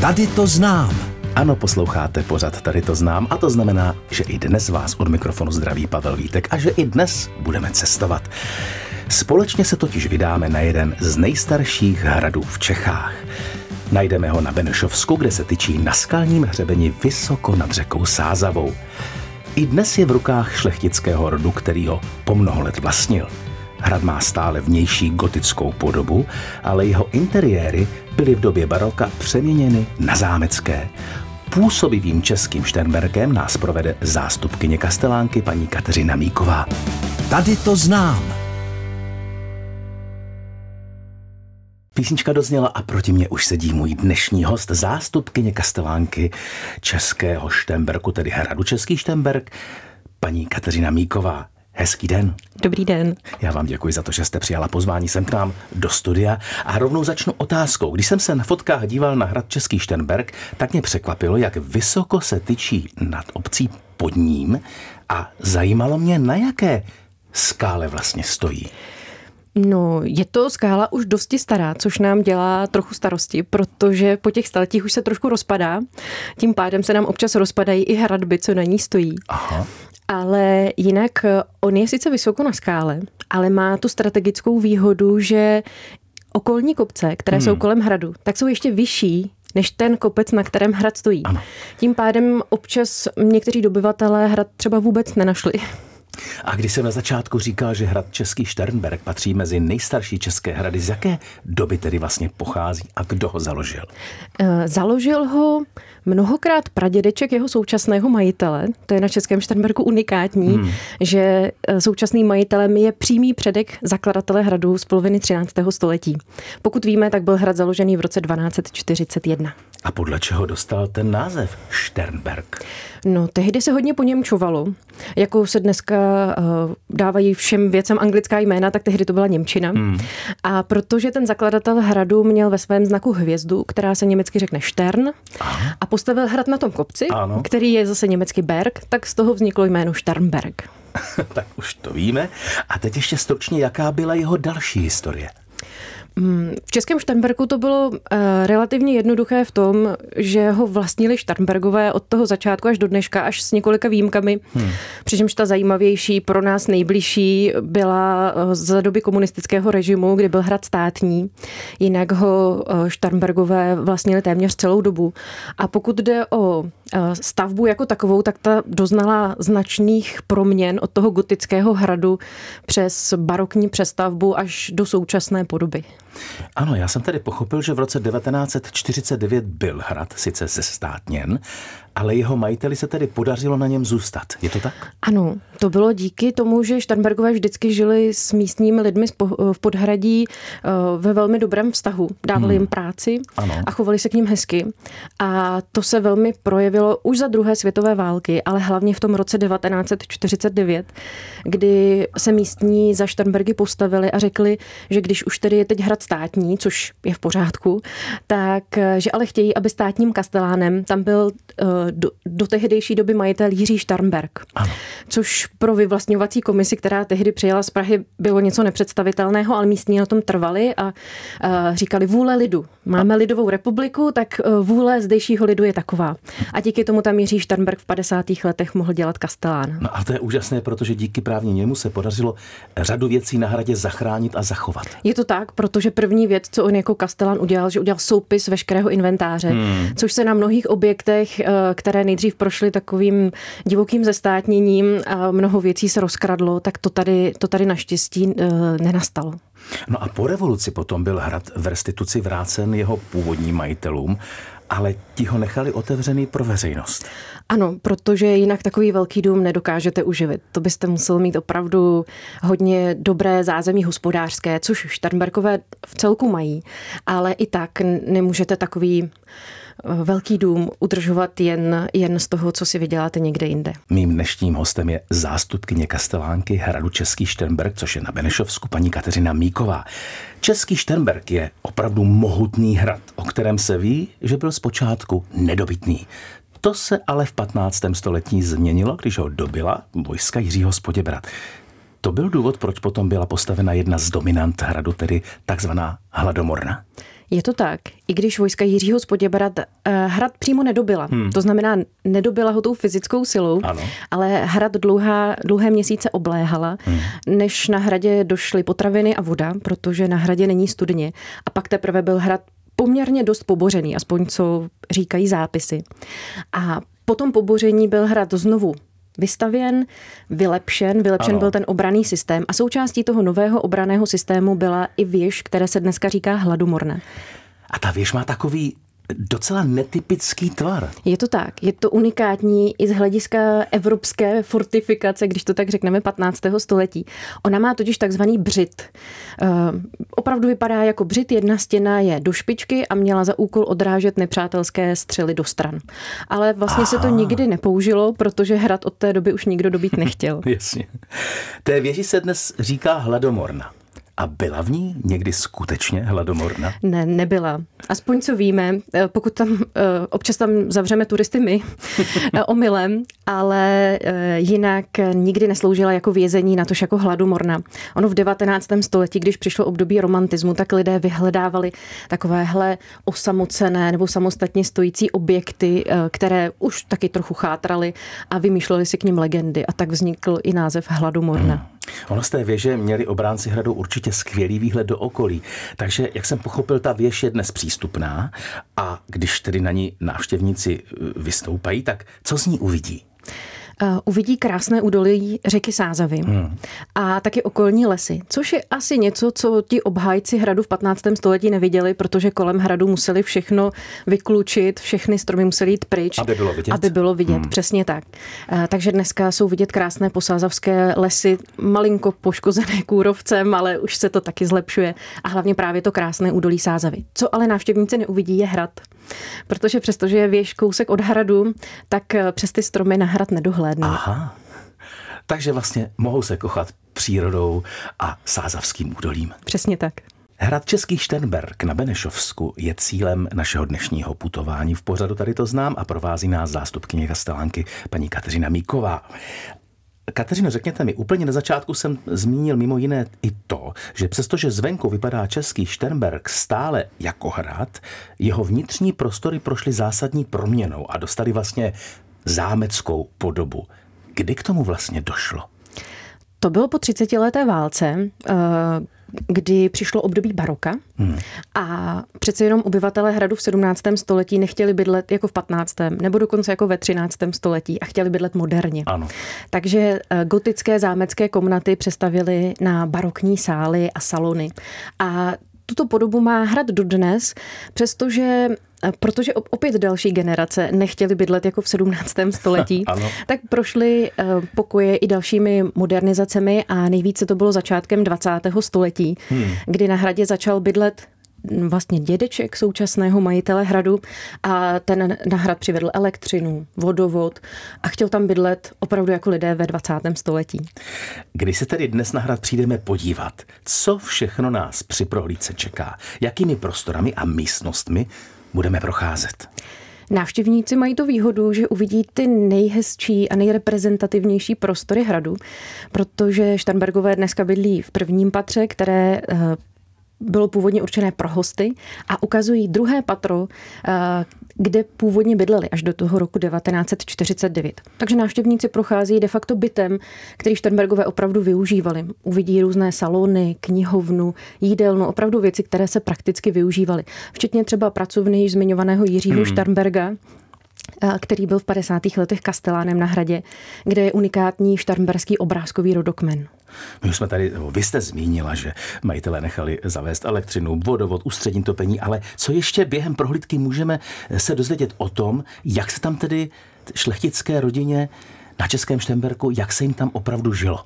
Tady to znám. Ano, posloucháte pořad Tady to znám a to znamená, že i dnes vás od mikrofonu zdraví Pavel Vítek a že i dnes budeme cestovat. Společně se totiž vydáme na jeden z nejstarších hradů v Čechách. Najdeme ho na Benešovsku, kde se tyčí na skalním hřebeni vysoko nad řekou Sázavou. I dnes je v rukách šlechtického rodu, který ho po mnoho let vlastnil. Hrad má stále vnější gotickou podobu, ale jeho interiéry byly v době baroka přeměněny na zámecké. Působivým českým Šternberkem nás provede zástupkyně kastelánky paní Kateřina Míková. Tady to znám. Písnička dozněla a proti mě už sedí můj dnešní host, zástupkyně kastelánky Českého Štemberku, tedy hradu Český Štemberk, paní Kateřina Míková. Hezký den. Dobrý den. Já vám děkuji za to, že jste přijala pozvání sem k nám do studia a rovnou začnu otázkou. Když jsem se na fotkách díval na hrad Český Štenberg, tak mě překvapilo, jak vysoko se tyčí nad obcí pod ním a zajímalo mě, na jaké skále vlastně stojí. No, je to skála už dosti stará, což nám dělá trochu starosti, protože po těch staletích už se trošku rozpadá. Tím pádem se nám občas rozpadají i hradby, co na ní stojí. Aha. Ale jinak eh, on je sice vysoko na skále, ale má tu strategickou výhodu, že okolní kopce, které hmm. jsou kolem hradu, tak jsou ještě vyšší než ten kopec, na kterém hrad stojí. Ano. Tím pádem občas někteří dobyvatelé hrad třeba vůbec nenašli. A když jsem na začátku říkal, že hrad Český Šternberg patří mezi nejstarší české hrady, z jaké doby tedy vlastně pochází a kdo ho založil? Eh, Založil ho mnohokrát pradědeček jeho současného majitele. To je na Českém Šternberku unikátní, hmm. že eh, současným majitelem je přímý předek zakladatele hradu z poloviny 13. století. Pokud víme, tak byl hrad založený v roce 1241. A podle čeho dostal ten název Šternberg? No, tehdy se hodně po něm čuvalo. Jako se dneska uh, dávají všem věcem anglická jména, tak tehdy to byla Němčina. Hmm. A protože ten zakladatel hradu měl ve svém znaku hvězdu, která se německy řekne Stern, Aha. a postavil hrad na tom kopci, Ano. který je zase německy Berg, tak z toho vzniklo jméno Sternberg. tak už to víme. A teď ještě stručně, jaká byla jeho další historie? V Českém Štarnberku to bylo eh, relativně jednoduché v tom, že ho vlastnili Štarnbergové od toho začátku až do dneška, až s několika výjimkami. Hmm. Přičemž ta zajímavější, pro nás nejbližší byla eh, za doby komunistického režimu, kdy byl hrad státní. Jinak ho eh, Štarnbergové vlastnili téměř celou dobu. A pokud jde o stavbu jako takovou, tak ta doznala značných proměn od toho gotického hradu přes barokní přestavbu až do současné podoby. Ano, já jsem tedy pochopil, že v roce 1949 byl hrad sice zestátněn, ale jeho majiteli se tedy podařilo na něm zůstat. Je to tak? Ano, to bylo díky tomu, že Štarnbergové vždycky žili s místními lidmi v Podhradí eh, ve velmi dobrém vztahu. Dávali hmm. jim práci Ano. a chovali se k ním hezky. A to se velmi projevilo už za druhé světové války, ale hlavně v tom roce 1949, kdy se místní za Štarnbergy postavili a řekli, že když už tedy je teď hrad státní, což je v pořádku, tak eh, že ale chtějí, aby státním kastelánem tam byl eh, do, do tehdejší doby majitel Jiří Štarnberg. Ano. Což pro vyvlastňovací komisi, která tehdy přijela z Prahy, bylo něco nepředstavitelného, ale místní na tom trvali a, a říkali vůle lidu. Máme lidovou republiku, tak eh, vůle zdejšího lidu je taková. A díky tomu tam Jiří Štarnberg v 50. letech mohl dělat kastelán. No a to je úžasné, protože díky právě němu se podařilo řadu věcí na hradě zachránit a zachovat. Je to tak, protože první věc, co on jako kastelán udělal, že udělal soupis veškerého inventáře, hmm. což se na mnohých objektech, eh, které nejdřív prošly takovým divokým zestátněním a mnoho věcí se rozkradlo, tak to tady, to tady naštěstí eh, nenastalo. No a po revoluci potom byl hrad v restituci vrácen jeho původním majitelům, ale ti ho nechali otevřený pro veřejnost. Ano, protože jinak takový velký dům nedokážete uživit. To byste musel mít opravdu hodně dobré zázemí hospodářské, což Šternberkové v celku mají, ale i tak nemůžete takový velký dům udržovat jen, jen z toho, co si vyděláte někde jinde. Mým dnešním hostem je zástupkyně Kastelánky hradu Český Štenberg, což je na Benešovsku paní Kateřina Míková. Český Štenberg je opravdu mohutný hrad, o kterém se ví, že byl zpočátku nedobytný. To se ale v 15. století změnilo, když ho dobila vojska Jiřího z Poděbrat. To byl důvod, proč potom byla postavena jedna z dominant hradu, tedy takzvaná hladomorna? Je to tak. I když vojska Jiřího z Poděbrad eh, hrad přímo nedobila. Hmm. To znamená, nedobila ho tou fyzickou silou, ano. ale hrad dlouhá, dlouhé měsíce obléhala, hmm. než na hradě došly potraviny a voda, protože na hradě není studně. A pak teprve byl hrad poměrně dost pobořený, aspoň co říkají zápisy. A po tom poboření byl hrad znovu vystavěn, vylepšen, vylepšen ano. byl ten obraný systém a součástí toho nového obraného systému byla i věž, které se dneska říká hladomorna. A ta věž má takový docela netypický tvar. Je to tak. Je to unikátní i z hlediska evropské fortifikace, když to tak řekneme, 15. století. Ona má totiž takzvaný břit. Uh, opravdu vypadá jako břit. Jedna stěna je do špičky a měla za úkol odrážet nepřátelské střely do stran. Ale vlastně Aha. se to nikdy nepoužilo, protože hrad od té doby už nikdo dobít nechtěl. Jasně. Té věži se dnes říká hladomorna. A byla v ní někdy skutečně hladomorna? Ne, nebyla. Aspoň co víme, eh, pokud tam eh, občas tam zavřeme turisty my eh, omylem, ale jinak nikdy nesloužila jako vězení, na tož jako hladomorna. Ono v 19. století, když přišlo období romantismu, tak lidé vyhledávali takovéhle osamocené nebo samostatně stojící objekty, které už taky trochu chátraly a vymýšleli si k ním legendy a tak vznikl i název hladomorna. Hmm. Ono z té věže měli obránci hradu určitě skvělý výhled do okolí. Takže, jak jsem pochopil, ta věž je dnes přístupná a když tedy na ní návštěvníci e, vystoupají, tak co z ní uvidí? Eh, uvidí krásné údolí řeky Sázavy hmm. a taky okolní lesy, což je asi něco, co ti obhájci hradu v 15. století neviděli, protože kolem hradu museli všechno vyklučit, všechny stromy museli jít pryč, aby bylo vidět. Aby bylo vidět, hmm. přesně tak. Eh, takže dneska jsou vidět krásné posázavské lesy, malinko poškozené kůrovcem, ale už se to taky zlepšuje a hlavně právě to krásné údolí Sázavy. Co ale návštěvníci neuvidí je hrad, protože přestože je věž kousek od hradu, tak eh, přes ty stromy na hrad nedohledne nedohlédnout. Aha. Takže vlastně mohou se kochat přírodou a sázavským údolím. Přesně tak. Hrad Český Šternberg na Benešovsku je cílem našeho dnešního putování. V pořadu tady to znám a provází nás zástupkyně kastelánky paní Kateřina Míková. Kateřino, řekněte mi, úplně na začátku jsem zmínil mimo jiné i to, že přestože zvenku vypadá český Šternberg stále jako hrad, jeho vnitřní prostory prošly zásadní proměnou a dostali vlastně zámeckou podobu. Kdy k tomu vlastně došlo? To bylo po 30 leté válce, eh, kdy přišlo období baroka hmm. a přece jenom obyvatelé hradu v 17. století nechtěli bydlet jako v 15. nebo dokonce jako ve 13. století a chtěli bydlet moderně. Ano. Takže eh, gotické zámecké komnaty přestavili na barokní sály a salony. A tuto podobu má hrad dodnes, přestože Protože opět další generace nechtěli bydlet jako v 17. století, tak prošly eh, pokoje i dalšími modernizacemi a nejvíce to bylo začátkem 20. století, hmm. kdy na hradě začal bydlet vlastně dědeček současného majitele hradu a ten na hrad přivedl elektřinu, vodovod a chtěl tam bydlet opravdu jako lidé ve 20. století. Když se tedy dnes na hrad přijdeme podívat, co všechno nás při prohlídce čeká, jakými prostorami a místnostmi budeme procházet. Návštěvníci mají tu výhodu, že uvidí ty nejhezčí a nejreprezentativnější prostory hradu, protože Štarnbergové dneska bydlí v prvním patře, které eh, bylo původně určené pro hosty a ukazují druhé patro, eh, kde původně bydleli až do toho roku 1949. Takže návštěvníci prochází de facto bytem, který Sternbergové opravdu využívali. Uvidí různé salony, knihovnu, jídelnu, opravdu věci, které se prakticky využívaly. Včetně třeba pracovny již zmiňovaného Jiřího hmm. Sternberga, který byl v 50. letech kastelánem na hradě, kde je unikátní štarmberský obrázkový rodokmen. My jsme tady, vy jste zmínila, že majitelé nechali zavést elektřinu, vodovod, ústřední topení, ale co ještě během prohlídky můžeme se dozvědět o tom, jak se tam tedy šlechtické rodině na Českém Štemberku, jak se jim tam opravdu žilo?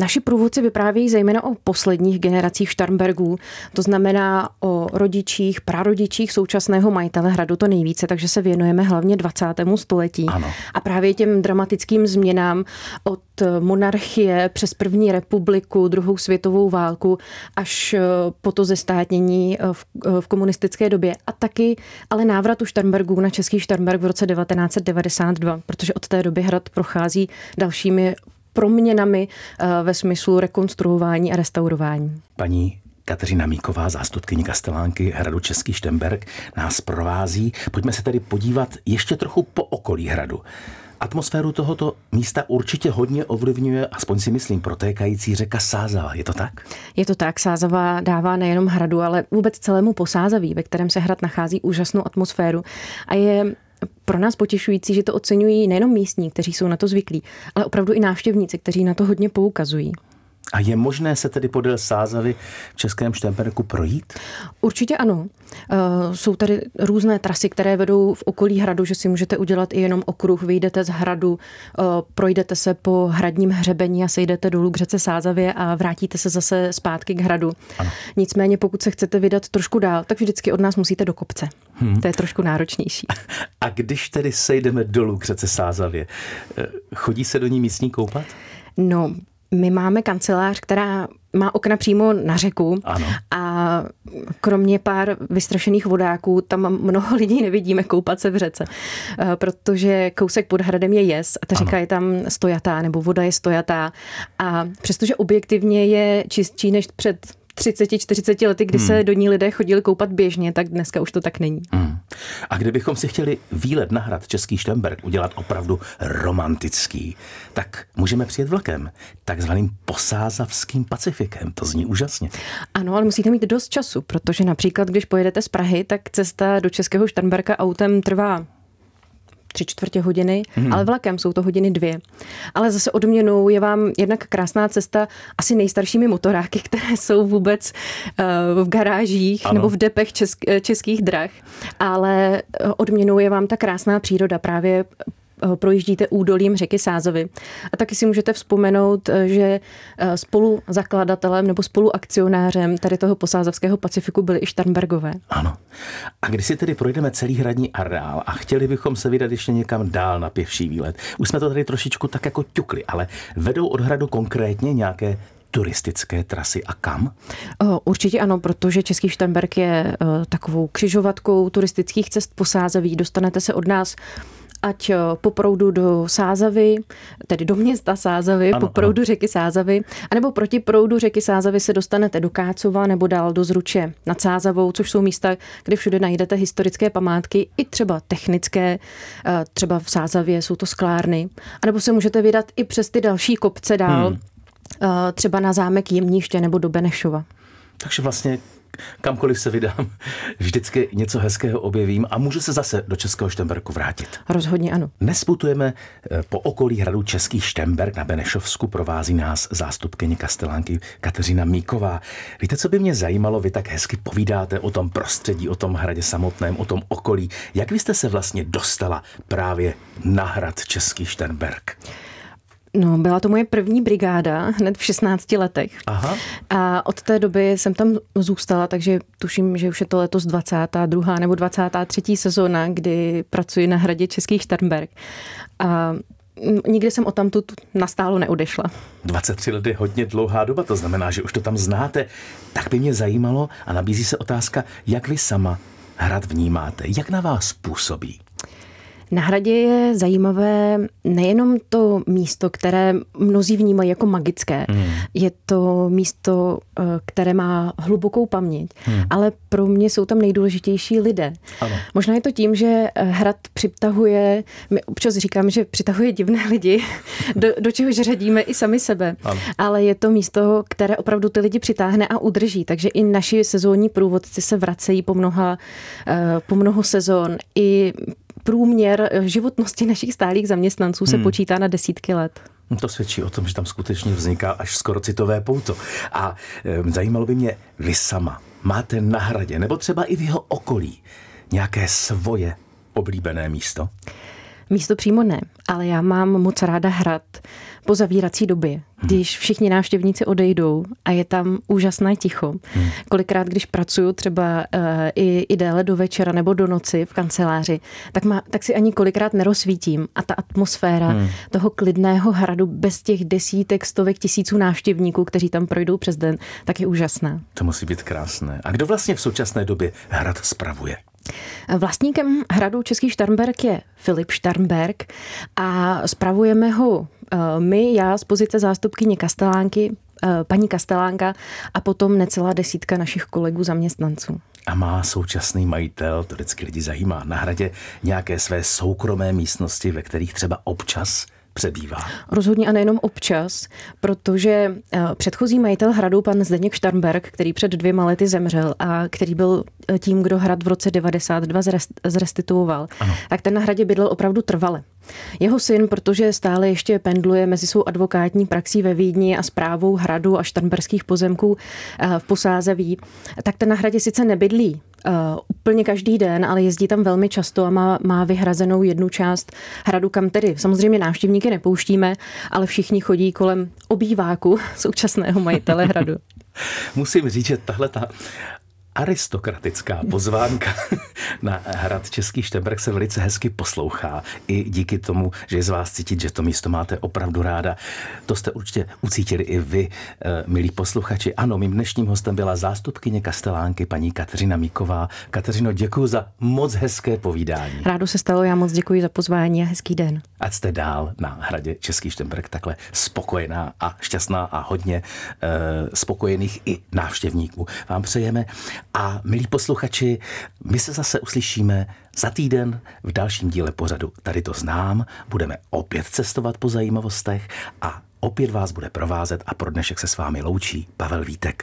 Naši průvodci vyprávějí zejména o posledních generacích Štarnbergů, to znamená o rodičích, prarodičích současného majitele hradu to nejvíce, takže se věnujeme hlavně 20. století. Ano. A právě těm dramatickým změnám od monarchie přes první republiku, druhou světovou válku až eh, po to zestátnění eh, v, eh, v komunistické době a taky ale návratu Štarnbergů na Český Štarnberg v roce 1992, protože od té doby hrad prochází dalšími proměnami eh, ve smyslu rekonstruování a restaurování. Paní Kateřina Míková, zástupkyně Kastelánky hradu Český Štemberg, nás provází. Pojďme se tedy podívat ještě trochu po okolí hradu. Atmosféru tohoto místa určitě hodně ovlivňuje, aspoň si myslím, protékající řeka Sázava. Je to tak? Je to tak. Sázava dává nejenom hradu, ale vůbec celému posázaví, ve kterém se hrad nachází úžasnou atmosféru. A je pro nás potěšující, že to oceňují nejenom místní, kteří jsou na to zvyklí, ale opravdu i návštěvníci, kteří na to hodně poukazují. A je možné se tedy podél Sázavy v Českém Štemperku projít? Určitě ano. Eh, jsou tady různé trasy, které vedou v okolí hradu, že si můžete udělat i jenom okruh, vyjdete z hradu, eh, projdete se po hradním hřebení a sejdete dolů k řece Sázavě a vrátíte se zase zpátky k hradu. Ano. Nicméně pokud se chcete vydat trošku dál, tak vždycky od nás musíte do kopce. Hmm. To je trošku náročnější. A když tedy sejdeme dolů k řece Sázavě, eh, chodí se do ní místní koupat? No, my máme kancelář, která má okna přímo na řeku ano. a kromě pár vystrašených vodáků tam mnoho lidí nevidíme koupat se v řece, eh, protože kousek pod hradem je jez a ta řeka ano. je tam stojatá nebo voda je stojatá a přestože objektivně je čistší než před 30-40 lety, kdy hmm. se do ní lidé chodili koupat běžně, tak dneska už to tak není. Hmm. A kdybychom si chtěli výlet na hrad Český Štemberg udělat opravdu romantický, tak můžeme přijet vlakem, takzvaným posázavským Pacifikem. To zní úžasně. Ano, ale musíte mít dost času, protože například, když pojedete z Prahy, tak cesta do Českého Štemberka autem trvá tři čtvrtě hodiny, hmm. ale vlakem jsou to hodiny dvě. Ale zase odměnou je vám jednak krásná cesta asi nejstaršími motoráky, které jsou vůbec uh, v garážích ano. nebo v depech česk, eh, českých drah. Ale eh, odměnou je vám ta krásná příroda právě projíždíte údolím řeky Sázovy. A taky si můžete vzpomenout, eh, že eh, spolu zakladatelem nebo spoluakcionářem tady toho posázavského Pacifiku byli i Štarnbergové. Ano. A když si tedy projdeme celý hradní areál a chtěli bychom se vydat ještě někam dál na pěvší výlet, už jsme to tady trošičku tak jako ťukli, ale vedou od hradu konkrétně nějaké turistické trasy a kam? Určitě ano, protože Český Štenberg je takovou křižovatkou turistických cest po Sázaví. Dostanete se od nás ať eh, po proudu do Sázavy, tedy do města Sázavy, ano, po proudu ano. řeky Sázavy, anebo proti proudu řeky Sázavy se dostanete do Kácova nebo dál do Zruče nad Sázavou, což jsou místa, kde všude najdete historické památky, i třeba technické, eh, třeba v Sázavě jsou to sklárny, anebo se můžete vydat i přes ty další kopce dál, hmm. Eh, třeba na zámek Jemníště nebo do Benešova. Takže vlastně kamkoliv se vydám, vždycky něco hezkého objevím a můžu se zase do Českého Štemberku vrátit. Rozhodně ano. Dnes putujeme eh, po okolí hradu Český Štemberg na Benešovsku. Provází nás zástupkyně Kastelánky Kateřina Míková. Víte, co by mě zajímalo? Vy tak hezky povídáte o tom prostředí, o tom hradě samotném, o tom okolí. Jak vy jste se vlastně dostala právě na hrad Český Štemberg? No, byla to moje první brigáda hned v 16 letech. Aha. A od té doby jsem tam zůstala, takže tuším, že už je to letos 22. nebo 23. sezóna, kdy pracuji na hradě Český Šternberg. A nikdy jsem o tamtud nastálo neodešla. 23 let je hodně dlouhá doba, to znamená, že už to tam znáte. Tak by mě zajímalo a nabízí se otázka, jak vy sama hrad vnímáte, jak na vás působí? Na hradě je zajímavé nejenom to místo, které mnozí vnímají jako magické. Hmm. Je to místo, eh, které má hlubokou paměť, hmm. ale pro mě jsou tam nejdůležitější lidé. Ano. Možná je to tím, že eh, hrad přitahuje, my občas říkáme, že přitahuje divné lidi, do, do čehož řadíme i sami sebe. Ano. Ale je to místo, které opravdu ty lidi přitáhne a udrží. Takže i naši sezónní průvodci se vracejí po mnoha, eh, po mnoho sezon. I průměr životnosti našich stálých zaměstnanců se hmm. počítá na desítky let. No, to svědčí o tom, že tam skutečně vzniká až skoro citové pouto. A e, zajímalo by mě, vy sama máte na hradě, nebo třeba i v jeho okolí, nějaké svoje oblíbené místo? Místo přímo ne, ale já mám moc ráda hrad po zavírací době, když všichni návštěvníci odejdou a je tam úžasné ticho. Hmm. Kolikrát, když pracuju třeba uh, i, i déle do večera nebo do noci v kanceláři, tak, má, tak si ani kolikrát nerozsvítím. A ta atmosféra hmm. toho klidného hradu bez těch desítek, stovek tisíců návštěvníků, kteří tam projdou přes den, tak je úžasná. To musí být krásné. A kdo vlastně v současné době hrad spravuje? Vlastníkem hradu Český Štarnberg je Filip Štarnberg a spravujeme ho eh, my, já z pozice zástupkyně Kastelánky paní Kastelánka a potom necelá desítka našich kolegů zaměstnanců. A má současný majitel, to vždycky lidi zajímá, na hradě nějaké své soukromé místnosti, ve kterých třeba občas přebývá. Rozhodně a nejenom občas, protože eh, předchozí majitel hradu, pan Zdeněk Štarnberg, který před dvěma lety zemřel a který byl eh, tím, kdo hrad v roce 92 zrestituoval, ano. tak ten na hradě bydlel opravdu trvale. Jeho syn, protože stále ještě pendluje mezi svou advokátní praxí ve Vídni a zprávou hradu a štarnberských pozemků eh, v Posázeví, tak ten na hradě sice nebydlí uh, úplně každý den, ale jezdí tam velmi často a má, má vyhrazenou jednu část hradu, kam tedy samozřejmě návštěvníky nepouštíme, ale všichni chodí kolem obýváku současného majitele hradu. Musím říct, že tahle ta aristokratická pozvánka na hrad Český Štemberg se velice hezky poslouchá. I díky tomu, že je z vás cítit, že to místo máte opravdu ráda. To jste určitě ucítili i vy, eh, milí posluchači. Ano, mým dnešním hostem byla zástupkyně Kastelánky, paní Kateřina Míková. Kateřino, děkuji za moc hezké povídání. Rádo se stalo, já moc děkuji za pozvání a hezký den. Ať jste dál na hradě Český Štemberg takhle spokojená a šťastná a hodně uh, spokojených i návštěvníků. Vám přejeme a milí posluchači, my se zase uslyšíme za týden v dalším díle pořadu. Tady to znám, budeme opět cestovat po zajímavostech a opět vás bude provázet a pro dnešek se s vámi loučí Pavel Vítek.